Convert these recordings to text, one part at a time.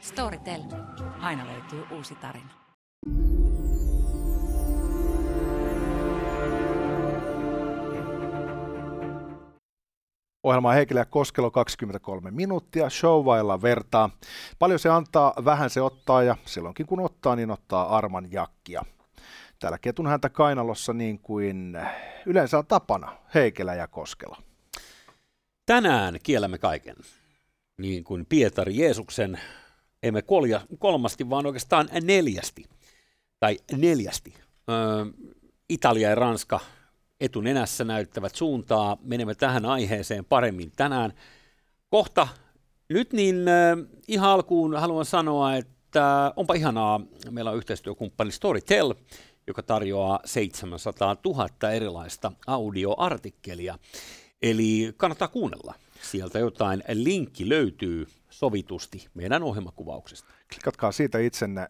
Storytel. Aina löytyy uusi tarina. Ohjelma Heikelä ja Koskelo 23 minuuttia, showvailla vertaa. Paljon se antaa, vähän se ottaa ja silloinkin kun ottaa, niin ottaa arman jakkia. Täällä ketun häntä kainalossa niin kuin yleensä on tapana Heikelä ja Koskelo. Tänään kiellämme kaiken, niin kuin Pietari Jeesuksen, emme kolja, kolmasti, vaan oikeastaan neljästi, tai neljästi. Öö, Italia ja Ranska etunenässä näyttävät suuntaa. Menemme tähän aiheeseen paremmin tänään. Kohta nyt niin äh, ihan alkuun haluan sanoa, että onpa ihanaa. Meillä on yhteistyökumppani Storytel, joka tarjoaa 700 000 erilaista audioartikkelia. Eli kannattaa kuunnella. Sieltä jotain linkki löytyy sovitusti meidän ohjelmakuvauksesta. Klikatkaa siitä itsenne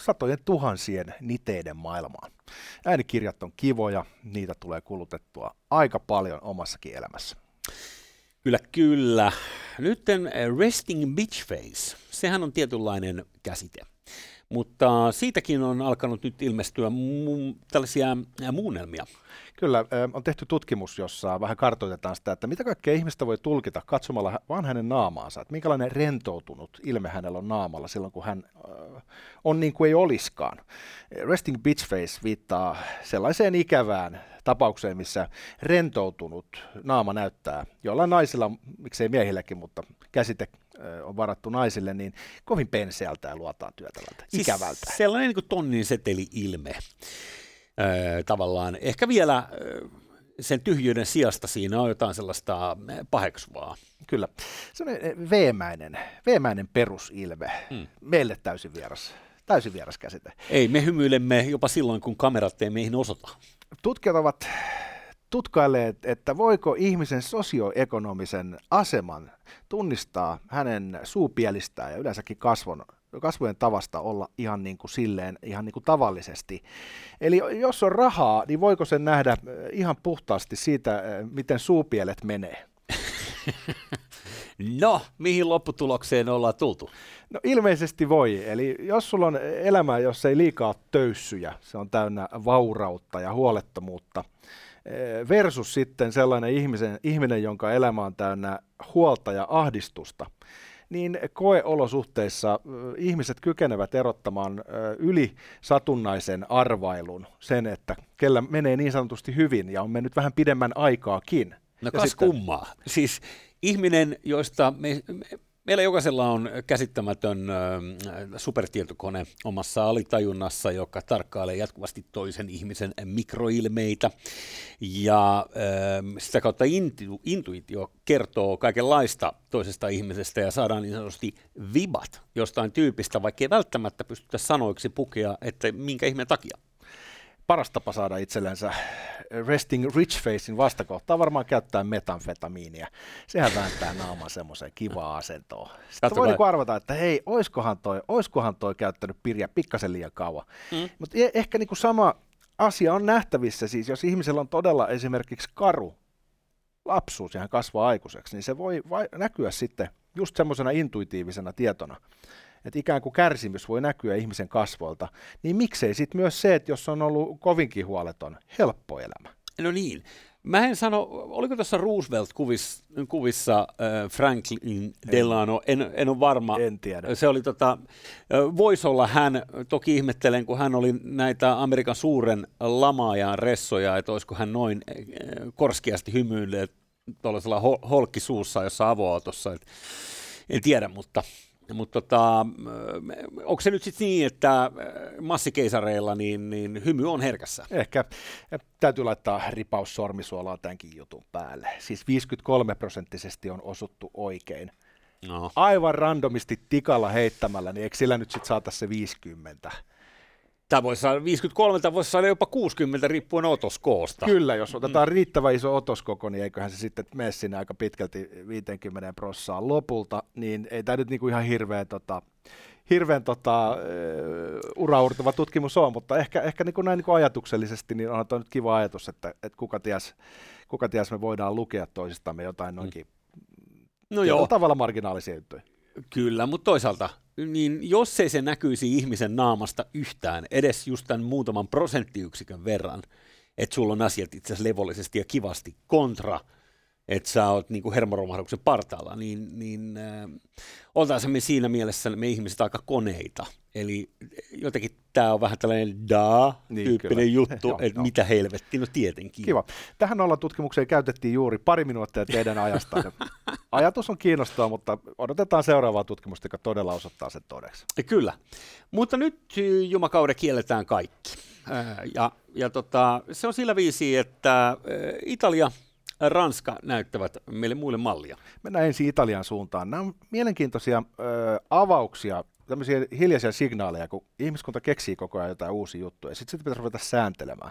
satojen tuhansien niteiden maailmaan. Äänikirjat on kivoja, niitä tulee kulutettua aika paljon omassakin elämässä. Kyllä, kyllä. Nyt resting bitch face, sehän on tietynlainen käsite. Mutta siitäkin on alkanut nyt ilmestyä mu- tällaisia muunnelmia. Kyllä, on tehty tutkimus, jossa vähän kartoitetaan sitä, että mitä kaikkea ihmistä voi tulkita katsomalla vaan hänen naamaansa, että minkälainen rentoutunut ilme hänellä on naamalla silloin, kun hän on niin kuin ei oliskaan. Resting bitch face viittaa sellaiseen ikävään tapaukseen, missä rentoutunut naama näyttää jollain naisilla, miksei miehilläkin, mutta käsite on varattu naisille, niin kovin penseältä ja luotaan työtältä, siis ikävältä. Sellainen niin kuin tonnin seteli-ilme tavallaan. Ehkä vielä sen tyhjyyden sijasta siinä on jotain sellaista paheksuvaa. Kyllä. Se on veemäinen, veemäinen perusilme. Hmm. Meille täysin vieras, täysin vieras käsite. Ei, me hymyilemme jopa silloin, kun kamerat ei meihin osoita. Tutkijat ovat tutkailleet, että voiko ihmisen sosioekonomisen aseman tunnistaa hänen suupielistään ja yleensäkin kasvon kasvojen tavasta olla ihan niin kuin silleen, ihan niin kuin tavallisesti. Eli jos on rahaa, niin voiko sen nähdä ihan puhtaasti siitä, miten suupielet menee? No, mihin lopputulokseen ollaan tultu? No ilmeisesti voi. Eli jos sulla on elämä, jos ei liikaa töyssyjä, se on täynnä vaurautta ja huolettomuutta, versus sitten sellainen ihmisen, ihminen, jonka elämä on täynnä huolta ja ahdistusta, niin koeolosuhteissa ihmiset kykenevät erottamaan yli satunnaisen arvailun sen, että kellä menee niin sanotusti hyvin ja on mennyt vähän pidemmän aikaakin. No kas sitten... kummaa. Siis ihminen, joista me, me, Meillä jokaisella on käsittämätön supertietokone omassa alitajunnassa, joka tarkkailee jatkuvasti toisen ihmisen mikroilmeitä. Ja sitä kautta intu, intuitio kertoo kaikenlaista toisesta ihmisestä ja saadaan niin sanotusti vibat jostain tyypistä, vaikka ei välttämättä pystytä sanoiksi pukea, että minkä ihmeen takia paras tapa saada itsellensä resting rich facein vastakohtaa varmaan käyttää metanfetamiinia. Sehän vääntää naaman semmoiseen kivaa asentoon. Sitten voi niinku arvata, että hei, oiskohan toi, oiskohan toi käyttänyt pirja pikkasen liian kauan. Mm. Mutta e- ehkä niinku sama asia on nähtävissä siis, jos ihmisellä on todella esimerkiksi karu lapsuus ja hän kasvaa aikuiseksi, niin se voi vai- näkyä sitten just semmoisena intuitiivisena tietona että ikään kuin kärsimys voi näkyä ihmisen kasvoilta, niin miksei sitten myös se, että jos on ollut kovinkin huoleton, helppo elämä. No niin. Mä en sano, oliko tuossa Roosevelt-kuvissa kuvissa, äh, Franklin Delano, en, en ole varma. En tiedä. Se oli tota, voisi olla hän, toki ihmettelen, kun hän oli näitä Amerikan suuren lamaajan ressoja, että olisiko hän noin äh, korskiasti hymyilleet tuollaisella holkkisuussa jossa avoautossa. En tiedä, mutta mutta tota, onko se nyt sitten niin, että äh, massikeisareilla niin, niin hymy on herkässä? Ehkä. Täytyy laittaa ripaus sormisuolaa tämänkin jutun päälle. Siis 53 prosenttisesti on osuttu oikein. No. Aivan randomisti tikalla heittämällä, niin eikö sillä nyt sitten saata se 50? Tämä voisi saada 53, tämä voisi saada jopa 60 riippuen otoskoosta. Kyllä, jos otetaan mm. riittävän iso otoskoko, niin eiköhän se sitten mene sinne aika pitkälti 50 prossaan lopulta, niin ei tämä nyt niinku ihan hirveän, tota, hirveän tota, uh, uraurtava tutkimus on, mutta ehkä, ehkä niinku näin niinku ajatuksellisesti niin on nyt kiva ajatus, että, että kuka, ties, kuka ties me voidaan lukea toisistamme jotain noinkin mm. no joo. tavalla marginaalisia juttuja. Kyllä, mutta toisaalta niin jos ei se näkyisi ihmisen naamasta yhtään, edes just tämän muutaman prosenttiyksikön verran, että sulla on asiat itse asiassa levollisesti ja kivasti kontra – että sä oot niin kuin hermoromahduksen partaalla, niin, niin äh, oltaisiin me siinä mielessä me ihmiset aika koneita. Eli jotenkin tämä on vähän tällainen da-tyyppinen niin, juttu, joo, että joo. mitä helvetti, no tietenkin. Kiva. Tähän olla tutkimukseen käytettiin juuri pari minuuttia teidän ajasta. Ajatus on kiinnostava, mutta odotetaan seuraavaa tutkimusta, joka todella osoittaa sen todeksi. Kyllä, mutta nyt jumakauden kielletään kaikki. Äh, ja, ja tota, se on sillä viisi, että äh, Italia – Ranska näyttävät meille muille mallia? Mennään ensin Italian suuntaan. Nämä on mielenkiintoisia ö, avauksia, tämmöisiä hiljaisia signaaleja, kun ihmiskunta keksii koko ajan jotain uusia juttuja, ja sitten sitä pitäisi ruveta sääntelemään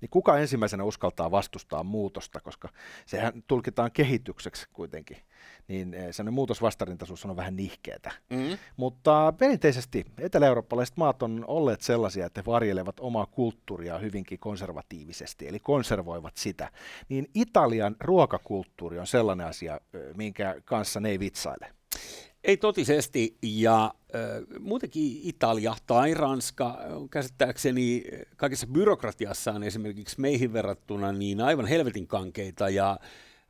niin kuka ensimmäisenä uskaltaa vastustaa muutosta, koska sehän tulkitaan kehitykseksi kuitenkin, niin eh, sellainen muutosvastarintaisuus on vähän nihkeetä. Mm. Mutta perinteisesti etelä-eurooppalaiset maat on olleet sellaisia, että he varjelevat omaa kulttuuria hyvinkin konservatiivisesti, eli konservoivat sitä. Niin Italian ruokakulttuuri on sellainen asia, eh, minkä kanssa ne ei vitsaile. Ei totisesti, ja äh, muutenkin Italia tai Ranska on käsittääkseni kaikessa byrokratiassaan esimerkiksi meihin verrattuna niin aivan helvetin kankeita, ja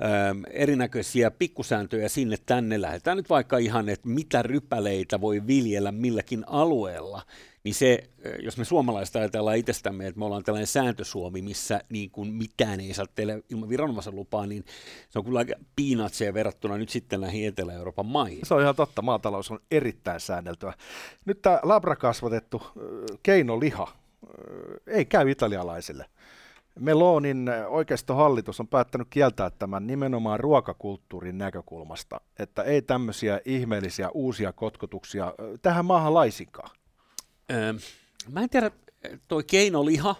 ähm, erinäköisiä pikkusääntöjä sinne tänne. Lähdetään nyt vaikka ihan, että mitä rypäleitä voi viljellä milläkin alueella niin se, jos me suomalaiset ajatellaan itsestämme, että me ollaan tällainen sääntösuomi, missä niin kuin mitään ei saa tehdä ilman viranomaisen lupaa, niin se on kyllä aika piinatseja verrattuna nyt sitten näihin Etelä-Euroopan maihin. Se on ihan totta, maatalous on erittäin säänneltyä. Nyt tämä labrakasvatettu keinoliha ei käy italialaisille. Melonin oikeistohallitus on päättänyt kieltää tämän nimenomaan ruokakulttuurin näkökulmasta, että ei tämmöisiä ihmeellisiä uusia kotkotuksia tähän maahan laisinkaan. Öö, mä en tiedä, toi keinoliha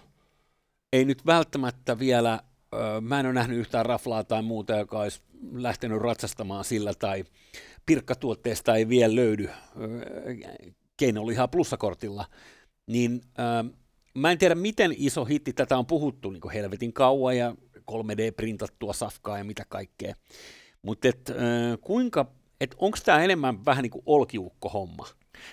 ei nyt välttämättä vielä, öö, mä en ole nähnyt yhtään raflaa tai muuta, joka olisi lähtenyt ratsastamaan sillä, tai pirkkatuotteesta ei vielä löydy öö, keinolihaa plussakortilla, niin mä en tiedä, miten iso hitti tätä on puhuttu niin helvetin kauan ja 3D-printattua safkaa ja mitä kaikkea. Mutta et, kuinka, et onko tämä enemmän vähän niin kuin olkiukko-homma?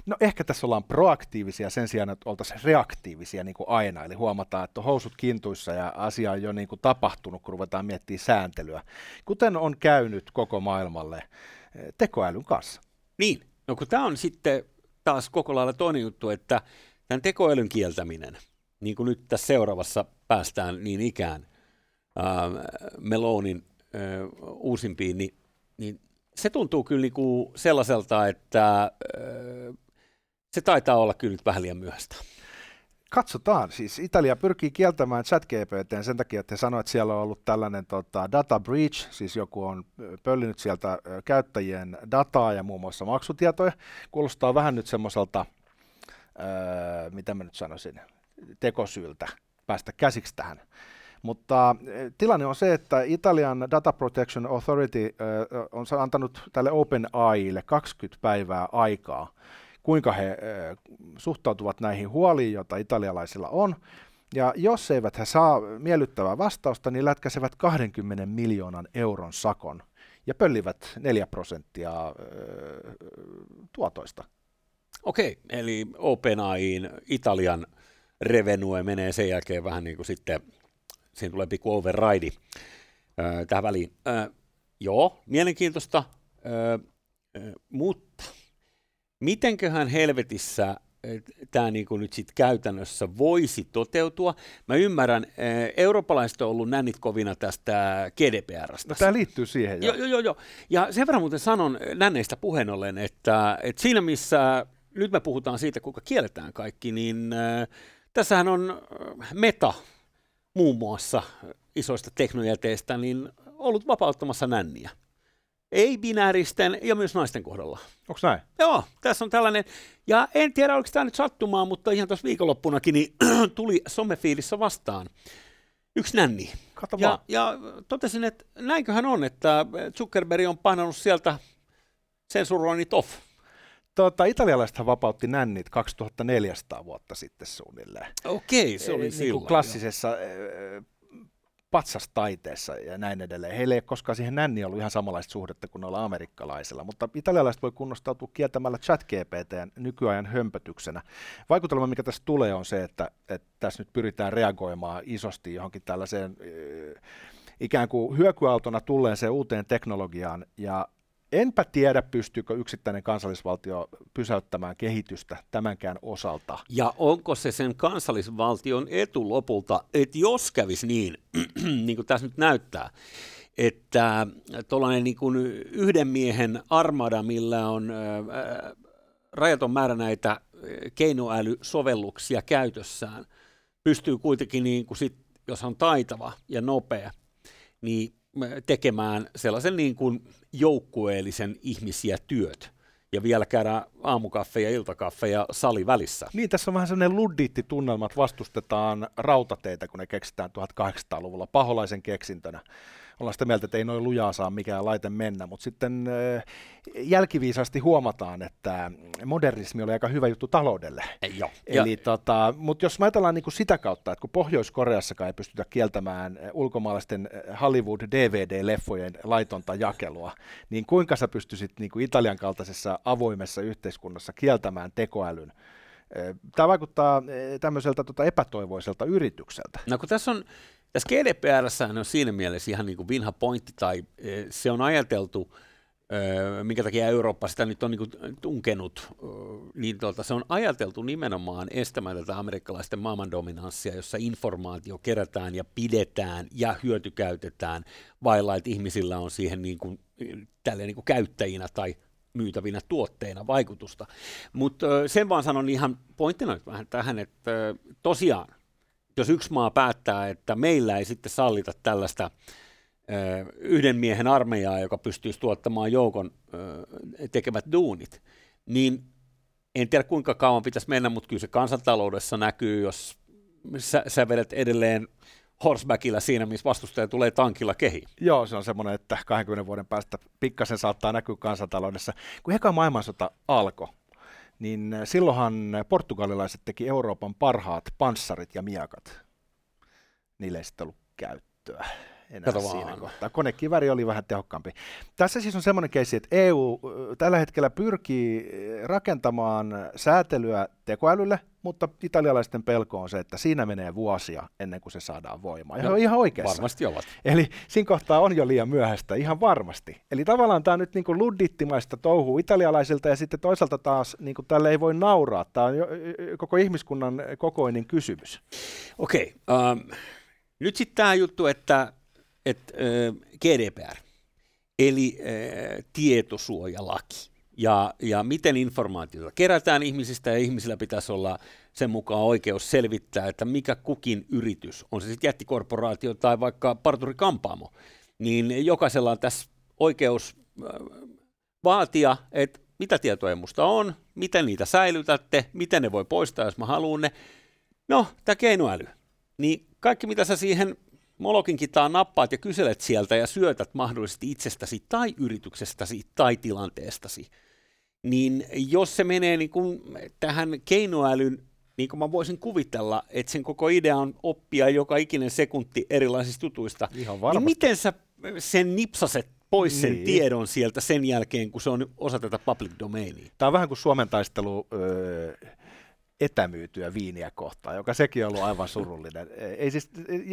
No ehkä tässä ollaan proaktiivisia sen sijaan, että oltaisiin reaktiivisia niin kuin aina, eli huomataan, että on housut kintuissa ja asia on jo niin kuin tapahtunut, kun ruvetaan miettimään sääntelyä, kuten on käynyt koko maailmalle eh, tekoälyn kanssa. Niin, no kun tämä on sitten taas koko lailla toinen juttu, että tämän tekoälyn kieltäminen, niin kuin nyt tässä seuraavassa päästään niin ikään äh, Melonin äh, uusimpiin, niin, niin se tuntuu kyllä niin kuin sellaiselta, että se taitaa olla kyllä nyt vähän liian myöhäistä. Katsotaan. Siis Italia pyrkii kieltämään ChatGPT sen takia, että he sanoivat, että siellä on ollut tällainen tota, data breach, siis joku on pöllinyt sieltä käyttäjien dataa ja muun muassa maksutietoja. Kuulostaa vähän nyt semmoiselta, öö, mitä mä nyt sanoisin, tekosyltä päästä käsiksi tähän. Mutta tilanne on se, että Italian Data Protection Authority on antanut tälle OpenAIlle 20 päivää aikaa kuinka he suhtautuvat näihin huoliin, joita italialaisilla on. Ja jos eivät he saa miellyttävää vastausta, niin lätkäsevät 20 miljoonan euron sakon ja pöllivät 4 prosenttia tuotoista. Okei, eli OpenAIin Italian revenue menee sen jälkeen vähän niin kuin sitten, siinä tulee pikku override tähän väliin. joo, mielenkiintoista, mutta mitenköhän helvetissä tämä niin nyt sit käytännössä voisi toteutua. Mä ymmärrän, eurooppalaiset on ollut nännit kovina tästä GDPRstä. No, tämä liittyy siihen. Joo, joo, joo. Jo. Ja sen verran muuten sanon nänneistä puheen ollen, että, että siinä missä nyt me puhutaan siitä, kuinka kielletään kaikki, niin äh, tässähän on Meta muun muassa isoista teknojäteistä, niin ollut vapauttamassa nänniä ei-binääristen ja myös naisten kohdalla. Onko näin? Joo, tässä on tällainen, ja en tiedä oliko tämä nyt sattumaa, mutta ihan tuossa viikonloppunakin niin tuli somefiilissä vastaan yksi nänni. Kato ja, ja totesin, että näinköhän on, että Zuckerberg on painanut sieltä sensuroinnit off. Tota, italialaisethan vapautti nännit 2400 vuotta sitten suunnilleen. Okei, se oli e, niin silloin. Klassisessa jo patsastaiteessa ja näin edelleen. Heillä ei ole koskaan siihen nänniin ollut ihan samanlaista suhdetta kuin noilla amerikkalaisilla, mutta italialaiset voi kunnostautua kieltämällä chat GPT nykyajan hömpötyksenä. Vaikutelma, mikä tässä tulee, on se, että, että tässä nyt pyritään reagoimaan isosti johonkin tällaiseen ikään kuin hyökyaaltona tulleeseen uuteen teknologiaan, ja Enpä tiedä, pystyykö yksittäinen kansallisvaltio pysäyttämään kehitystä tämänkään osalta. Ja onko se sen kansallisvaltion etu lopulta, että jos kävisi niin, niin kuin tässä nyt näyttää, että tuollainen niin yhden miehen armada, millä on rajaton määrä näitä keinoälysovelluksia käytössään, pystyy kuitenkin, niin kuin sit, jos on taitava ja nopea, niin tekemään sellaisen niin kuin joukkueellisen ihmisiä työt ja vielä käydä aamukaffe ja iltakaffe ja sali välissä. Niin, tässä on vähän sellainen luddiittitunnelma, että vastustetaan rautateitä, kun ne keksitään 1800-luvulla paholaisen keksintönä ollaan sitä mieltä, että ei noin lujaa saa mikään laite mennä, mutta sitten äh, jälkiviisasti huomataan, että modernismi oli aika hyvä juttu taloudelle. Joo. Eli tota, mutta jos mä ajatellaan niin kuin sitä kautta, että kun Pohjois-Koreassakaan ei pystytä kieltämään ulkomaalaisten Hollywood-DVD-leffojen laitonta jakelua, niin kuinka sä pystyisit niin kuin Italian kaltaisessa avoimessa yhteiskunnassa kieltämään tekoälyn? Tämä vaikuttaa tämmöiseltä tota, epätoivoiselta yritykseltä. No kun tässä on tässä GDPR on siinä mielessä ihan niin kuin vinha pointti, tai e, se on ajateltu, e, minkä takia Eurooppa sitä nyt on niin kuin tunkenut, e, niin tuota, se on ajateltu nimenomaan estämään tätä amerikkalaisten maailmandominanssia, jossa informaatio kerätään ja pidetään ja hyötykäytetään, vailla että ihmisillä on siihen niin kuin, niin kuin käyttäjinä tai myytävinä tuotteina vaikutusta. Mutta sen vaan sanon ihan pointtina vähän tähän, että tosiaan jos yksi maa päättää, että meillä ei sitten sallita tällaista yhden miehen armeijaa, joka pystyisi tuottamaan joukon tekevät duunit, niin en tiedä kuinka kauan pitäisi mennä, mutta kyllä se kansantaloudessa näkyy, jos sä, sä vedät edelleen horsebackilla siinä, missä vastustaja tulee tankilla kehi. Joo, se on semmoinen, että 20 vuoden päästä pikkasen saattaa näkyä kansantaloudessa. Kun eka maailmansota alkoi, niin silloinhan portugalilaiset teki Euroopan parhaat panssarit ja miakat. Niille ei sitten ollut käyttöä enää Kato siinä vaan. kohtaa. Konekiväri oli vähän tehokkaampi. Tässä siis on semmoinen keissi, että EU tällä hetkellä pyrkii rakentamaan säätelyä tekoälylle, mutta italialaisten pelko on se, että siinä menee vuosia ennen kuin se saadaan voimaan. Ja no, on ihan oikeassa. Varmasti ovat. Eli siinä kohtaa on jo liian myöhäistä, ihan varmasti. Eli tavallaan tämä nyt niin kuin luddittimaista touhua italialaisilta ja sitten toisaalta taas niin kuin tälle ei voi nauraa. Tämä on jo, koko ihmiskunnan kokoinen kysymys. Okei. Okay, um, nyt sitten tämä juttu, että että GDPR, eli tietosuojalaki, ja, ja miten informaatiota kerätään ihmisistä, ja ihmisillä pitäisi olla sen mukaan oikeus selvittää, että mikä kukin yritys, on se sitten jättikorporaatio tai vaikka parturi-kampaamo, niin jokaisella on tässä oikeus vaatia, että mitä tietoja musta on, miten niitä säilytätte, miten ne voi poistaa, jos mä haluan ne. No, tämä keinoäly. Niin kaikki, mitä sä siihen Molokin kitaa nappaat ja kyselet sieltä ja syötät mahdollisesti itsestäsi tai yrityksestäsi tai tilanteestasi, niin jos se menee niin kuin tähän keinoälyn, niin kuin mä voisin kuvitella, että sen koko idea on oppia joka ikinen sekunti erilaisista jutuista, Ihan niin miten sä sen nipsaset pois sen niin. tiedon sieltä sen jälkeen, kun se on osa tätä public domainia? Tämä on vähän kuin Suomen taistelu öö, etämyytyä viiniä kohtaan, joka sekin on ollut aivan surullinen. Ei siis,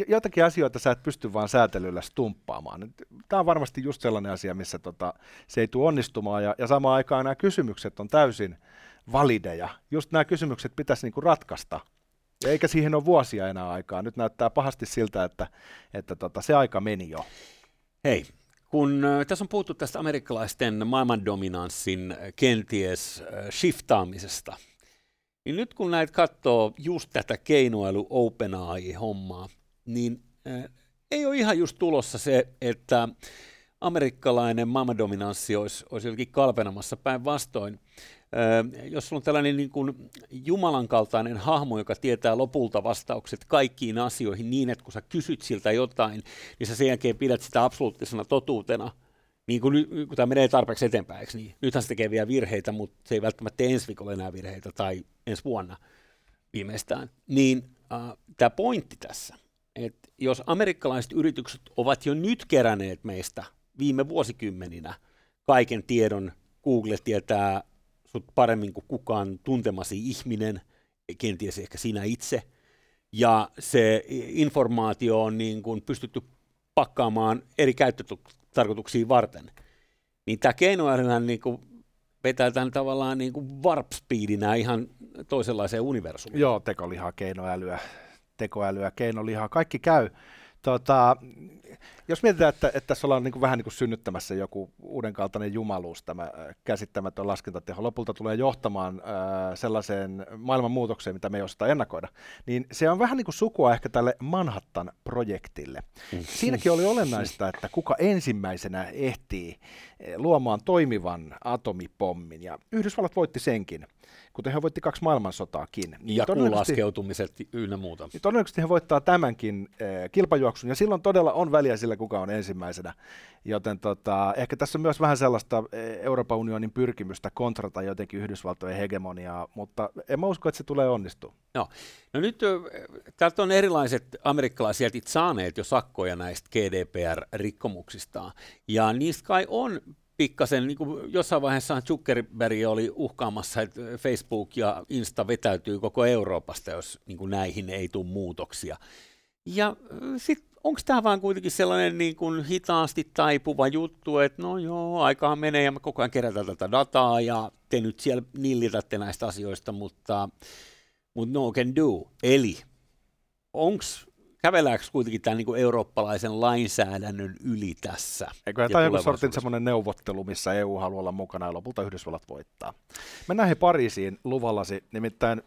jotakin asioita sä et pysty vaan säätelyllä stumppaamaan. Tämä on varmasti just sellainen asia, missä tota, se ei tule onnistumaan, ja, ja samaan aikaan nämä kysymykset on täysin valideja. Just nämä kysymykset pitäisi niinku ratkaista, eikä siihen ole vuosia enää aikaa. Nyt näyttää pahasti siltä, että, että tota, se aika meni jo. Hei, kun tässä on puhuttu tästä amerikkalaisten maailmandominanssin kenties shiftaamisesta – niin nyt kun näitä katsoo just tätä keinoäly OpenAI-hommaa, niin äh, ei ole ihan just tulossa se, että amerikkalainen maailmandominanssi olisi, olisi jotenkin kalpenamassa päinvastoin. Äh, jos sulla on tällainen niin kuin Jumalan kaltainen hahmo, joka tietää lopulta vastaukset kaikkiin asioihin niin, että kun sä kysyt siltä jotain, niin sä sen jälkeen pidät sitä absoluuttisena totuutena – niin kun, kun tämä menee tarpeeksi eteenpäin, niin? Nythän se tekee vielä virheitä, mutta se ei välttämättä ensi viikolla enää virheitä tai ensi vuonna viimeistään, niin äh, tämä pointti tässä, että jos amerikkalaiset yritykset ovat jo nyt keränneet meistä viime vuosikymmeninä kaiken tiedon, Google tietää sut paremmin kuin kukaan tuntemasi ihminen, kenties ehkä sinä itse, ja se informaatio on niin kuin pystytty pakkaamaan eri käyttötarkoituksia varten, niin tämä keinoälyhän niin kuin vetää tämän tavallaan niin kuin warp speedinä ihan toisenlaiseen universumiin. Joo, tekolihaa, keinoälyä, tekoälyä, keinolihaa, kaikki käy. Tota, jos mietitään, että, että tässä ollaan niin kuin vähän niin kuin synnyttämässä joku uudenkaltainen jumaluus, tämä äh, käsittämätön laskentateho lopulta tulee johtamaan äh, sellaiseen maailmanmuutokseen, mitä me ei osata ennakoida, niin se on vähän niin kuin sukua ehkä tälle Manhattan-projektille. Mm. Siinäkin oli olennaista, että kuka ensimmäisenä ehtii luomaan toimivan atomipommin, ja Yhdysvallat voitti senkin kuten he voitti kaksi maailmansotaakin. Niin ja kuulaskeutumiset ynnä muuta. Niin todennäköisesti he voittaa tämänkin eh, kilpajuoksun, ja silloin todella on väliä sillä, kuka on ensimmäisenä. Joten tota, ehkä tässä on myös vähän sellaista eh, Euroopan unionin pyrkimystä kontrata jotenkin Yhdysvaltojen hegemoniaa, mutta en mä usko, että se tulee onnistumaan. No, no nyt täältä on erilaiset amerikkalaiset saaneet jo sakkoja näistä GDPR-rikkomuksistaan, ja niistä kai on pikkasen, niin kuin jossain vaiheessa Zuckerberg oli uhkaamassa, että Facebook ja Insta vetäytyy koko Euroopasta, jos niin kuin näihin ei tule muutoksia. Ja sitten onko tämä vaan kuitenkin sellainen niin kuin hitaasti taipuva juttu, että no joo, aikaa menee ja me koko ajan kerätään tätä dataa ja te nyt siellä nillitätte näistä asioista, mutta, mutta no can do. Eli onko kävelääkö kuitenkin tämän niin eurooppalaisen lainsäädännön yli tässä? Eikö tämä joku sortin semmoinen neuvottelu, missä EU haluaa olla mukana ja lopulta Yhdysvallat voittaa? Mennään he Pariisiin luvallasi, nimittäin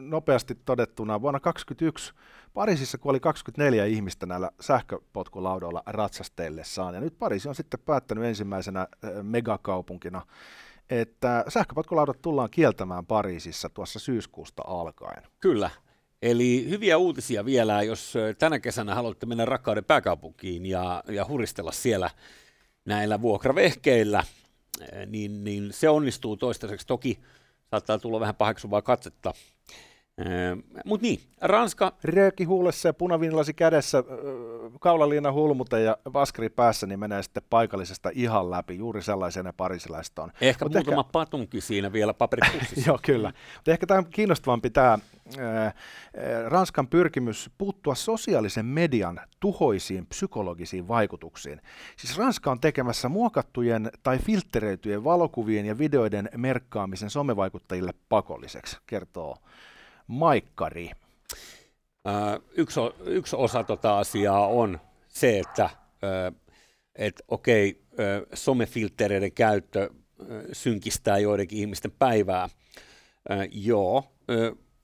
nopeasti todettuna vuonna 2021 Pariisissa kuoli 24 ihmistä näillä sähköpotkulaudoilla ratsastellessaan, ja nyt Pariisi on sitten päättänyt ensimmäisenä megakaupunkina, että sähköpotkulaudat tullaan kieltämään Pariisissa tuossa syyskuusta alkaen. Kyllä, Eli hyviä uutisia vielä, jos tänä kesänä haluatte mennä rakkauden pääkaupunkiin ja, ja huristella siellä näillä vuokravehkeillä, niin, niin se onnistuu toistaiseksi. Toki saattaa tulla vähän paheksuvaa katsetta mutta niin, Ranska... Rööki huulessa ja punavinlasi kädessä, kaulaliina hulmute ja vaskari päässä, niin menee sitten paikallisesta ihan läpi. Juuri sellaisena parisilaiset on. Ehkä Mut muutama ehkä... patunki siinä vielä paperipussissa. Joo, kyllä. Mutta ehkä tämä kiinnostavampi tämä Ranskan pyrkimys puuttua sosiaalisen median tuhoisiin psykologisiin vaikutuksiin. Siis Ranska on tekemässä muokattujen tai filtteröityjen valokuvien ja videoiden merkkaamisen somevaikuttajille pakolliseksi, kertoo maikkari? yksi, yksi osa tota asiaa on se, että et, okei, somefiltereiden käyttö synkistää joidenkin ihmisten päivää. joo,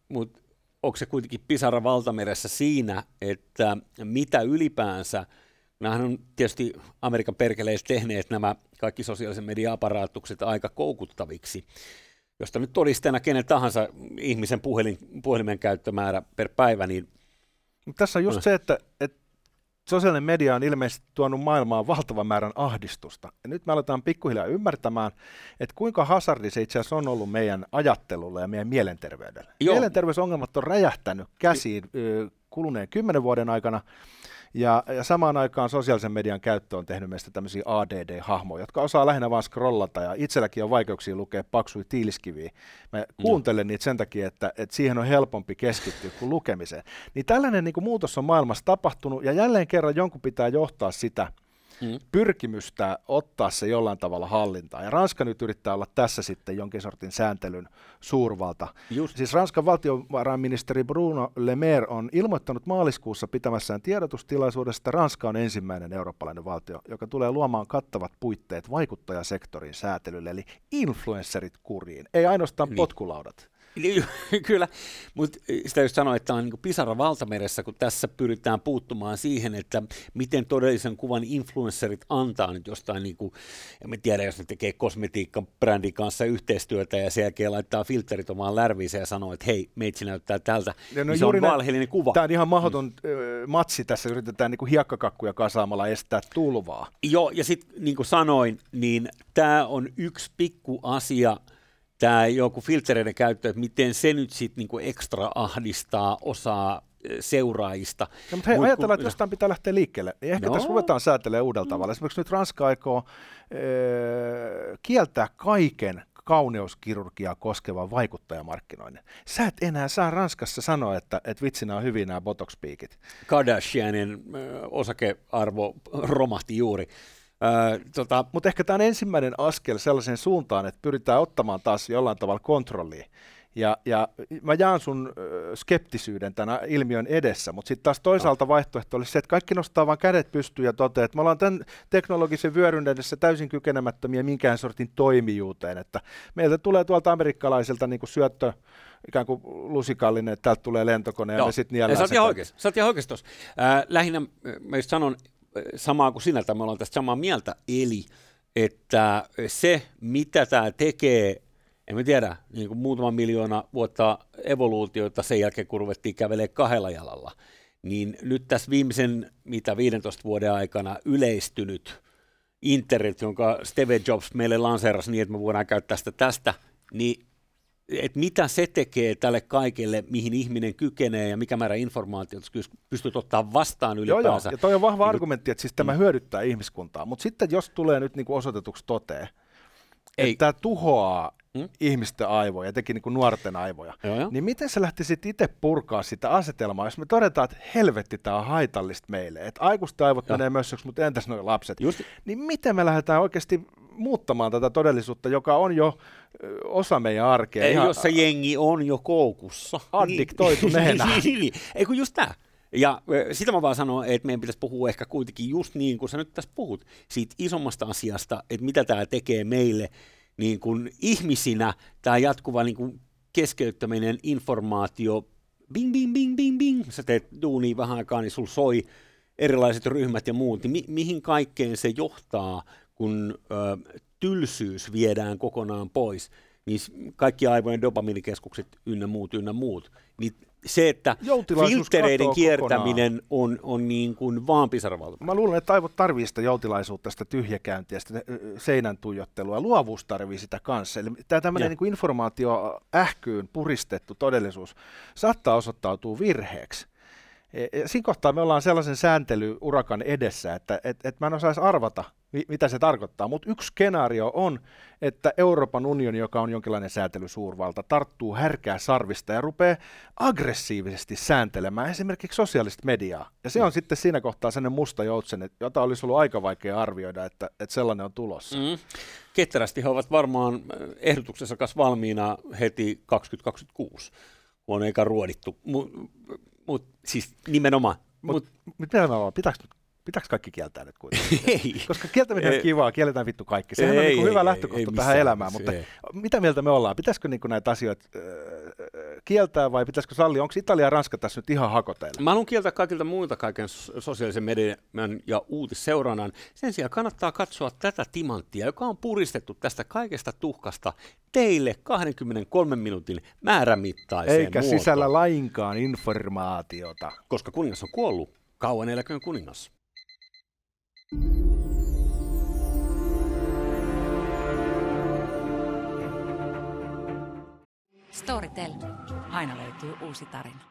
mutta onko se kuitenkin pisara valtameressä siinä, että mitä ylipäänsä, nämähän on tietysti Amerikan perkeleissä tehneet nämä kaikki sosiaalisen median aparaattukset aika koukuttaviksi, josta nyt todisteena kenen tahansa ihmisen puhelin, puhelimen käyttömäärä per päivä, niin... Tässä on just se, että, että sosiaalinen media on ilmeisesti tuonut maailmaan valtavan määrän ahdistusta. Ja nyt me aletaan pikkuhiljaa ymmärtämään, että kuinka hazardi se itse asiassa on ollut meidän ajattelulle ja meidän mielenterveydelle. Joo. Mielenterveysongelmat on räjähtänyt käsiin kuluneen kymmenen vuoden aikana, ja, ja samaan aikaan sosiaalisen median käyttö on tehnyt meistä tämmöisiä ADD-hahmoja, jotka osaa lähinnä vain scrollata, ja itselläkin on vaikeuksia lukea paksui tiiliskiviä. Mä kuuntelen no. niitä sen takia, että, että siihen on helpompi keskittyä kuin lukemiseen. Niin tällainen niin kuin muutos on maailmassa tapahtunut, ja jälleen kerran jonkun pitää johtaa sitä, mm. pyrkimystä ottaa se jollain tavalla hallintaan. Ja Ranska nyt yrittää olla tässä sitten jonkin sortin sääntelyn suurvalta. Just. Siis Ranskan valtiovarainministeri Bruno Le Maire on ilmoittanut maaliskuussa pitämässään tiedotustilaisuudesta, että Ranska on ensimmäinen eurooppalainen valtio, joka tulee luomaan kattavat puitteet vaikuttajasektorin säätelylle, eli influencerit kuriin, ei ainoastaan niin. potkulaudat. Niin, kyllä, mutta sitä just sanoin, että on niin pisara valtameressä, kun tässä pyritään puuttumaan siihen, että miten todellisen kuvan influencerit antaa nyt jostain, niin kuin, en tiedä, jos ne tekee kosmetiikka-brändin kanssa yhteistyötä ja sen jälkeen laittaa filterit omaan lärviiseen ja sanoo, että hei, meitsi näyttää tältä, ja no niin se on valheellinen kuva. Tämä on ihan mahdoton mm. matsi tässä, yritetään niin kuin hiekkakakkuja kasaamalla estää tulvaa. Joo, ja sitten niin kuin sanoin, niin tämä on yksi pikku asia, tämä joku filtereiden käyttö, että miten se nyt sitten niinku ekstra ahdistaa osaa seuraajista. No, mutta hei, Mut, ajatellaan, että jostain pitää lähteä liikkeelle. Niin ehkä no. tässä ruvetaan säätelemään uudella mm. tavalla. Esimerkiksi nyt Ranska aikoo äh, kieltää kaiken kauneuskirurgiaa koskevan vaikuttajamarkkinoinnin. Sä et enää saa Ranskassa sanoa, että, että vitsinä on hyvin nämä botox-piikit. Kardashianin osakearvo romahti juuri. Öö, tota... Mutta ehkä tämä on ensimmäinen askel sellaiseen suuntaan, että pyritään ottamaan taas jollain tavalla kontrollia. Ja, ja mä jaan sun skeptisyyden tämän ilmiön edessä, mutta sitten taas toisaalta vaihtoehto olisi se, että kaikki nostaa vaan kädet pystyyn ja toteaa, että me ollaan tämän teknologisen vyöryn edessä täysin kykenemättömiä minkään sortin toimijuuteen, että meiltä tulee tuolta amerikkalaisilta niin kuin syöttö, ikään kuin lusikallinen, että täältä tulee lentokone ja me sitten niellään Sä oot ihan oikeassa, sä oot ihan oikeassa Äh, lähinnä mä just sanon samaa kuin sinä, että me ollaan tästä samaa mieltä, eli että se, mitä tämä tekee en mä tiedä, niin kuin muutama miljoona vuotta evoluutiota sen jälkeen, kun ruvettiin kävelemään kahdella jalalla, niin nyt tässä viimeisen, mitä 15 vuoden aikana yleistynyt internet, jonka Steve Jobs meille lanseerasi niin, että me voidaan käyttää sitä tästä, niin että mitä se tekee tälle kaikelle, mihin ihminen kykenee ja mikä määrä informaatiota pystyt ottaa vastaan ylipäänsä. Joo, joo. ja toi on vahva niin, argumentti, että siis tämä mm. hyödyttää ihmiskuntaa, mutta sitten jos tulee nyt niin kuin osoitetuksi toteen, Ei. että tämä tuhoaa mm? ihmisten aivoja, etenkin niin kuin nuorten aivoja, joo, joo. niin miten sä lähtisit itse purkaa sitä asetelmaa, jos me todetaan, että helvetti, tämä on haitallista meille, että aikuisten aivot joo. menee mössöksi, mutta entäs nuo lapset, Just. niin miten me lähdetään oikeasti muuttamaan tätä todellisuutta, joka on jo osa meidän arkea. Ei, ihan, jos se jengi on jo koukussa. Addiktoituneena. niin, niin, niin. Ei kun just tämä. Ja sitä mä vaan sanon, että meidän pitäisi puhua ehkä kuitenkin just niin kuin sä nyt tässä puhut, siitä isommasta asiasta, että mitä tämä tekee meille niin kuin ihmisinä tämä jatkuva niin kuin keskeyttäminen, informaatio, bing, bing, bing, bing, bing, sä teet duunia vähän aikaa, niin sul soi erilaiset ryhmät ja muut, niin mi- mihin kaikkeen se johtaa, kun ö, tylsyys viedään kokonaan pois, niin kaikki aivojen dopaminikeskukset ynnä muut, ynnä muut, niin se, että filtereiden kiertäminen on, on niin kuin vaan pisaravalta. Mä luulen, että aivot tarvii sitä joutilaisuutta, sitä tyhjäkäyntiä, sitä seinän tuijottelua. Luovuus tarvii sitä kanssa. Eli tämä tämmöinen niin informaatio ähkyyn puristettu todellisuus saattaa osoittautua virheeksi. E, ja siinä kohtaa me ollaan sellaisen sääntelyurakan edessä, että et, et mä en osaisi arvata, mitä se tarkoittaa. Mutta yksi skenaario on, että Euroopan unioni, joka on jonkinlainen säätelysuurvalta, tarttuu härkää sarvista ja rupeaa aggressiivisesti sääntelemään esimerkiksi sosiaalista mediaa. Ja se on mm. sitten siinä kohtaa sellainen musta joutsen, jota olisi ollut aika vaikea arvioida, että, että sellainen on tulossa. Mm. Ketterästi he ovat varmaan eh, ehdotuksessa kanssa valmiina heti 2026, kun on eikä ruodittu. Mutta mut, siis nimenomaan. Mutta mut, mitä mä pitääkö Pitääkö kaikki kieltää nyt kuitenkin? ei. Koska kieltäminen on kivaa, kielletään vittu kaikki. Sehän ei, on niin hyvä ei, lähtökohta ei, tähän elämään, mutta ei. mitä mieltä me ollaan? Pitäisikö niin näitä asioita äh, kieltää vai pitäisikö sallia? Onko Italia ja Ranska tässä nyt ihan hakoteilla? Mä haluan kieltää kaikilta muilta kaiken sosiaalisen median ja uutisseurannan. Sen sijaan kannattaa katsoa tätä timanttia, joka on puristettu tästä kaikesta tuhkasta teille 23 minuutin määrämittaiseen Eikä muotoon. sisällä lainkaan informaatiota. Koska kuningas on kuollut. Kauan eläköön kuningas. Storytel. Aina löytyy uusi tarina.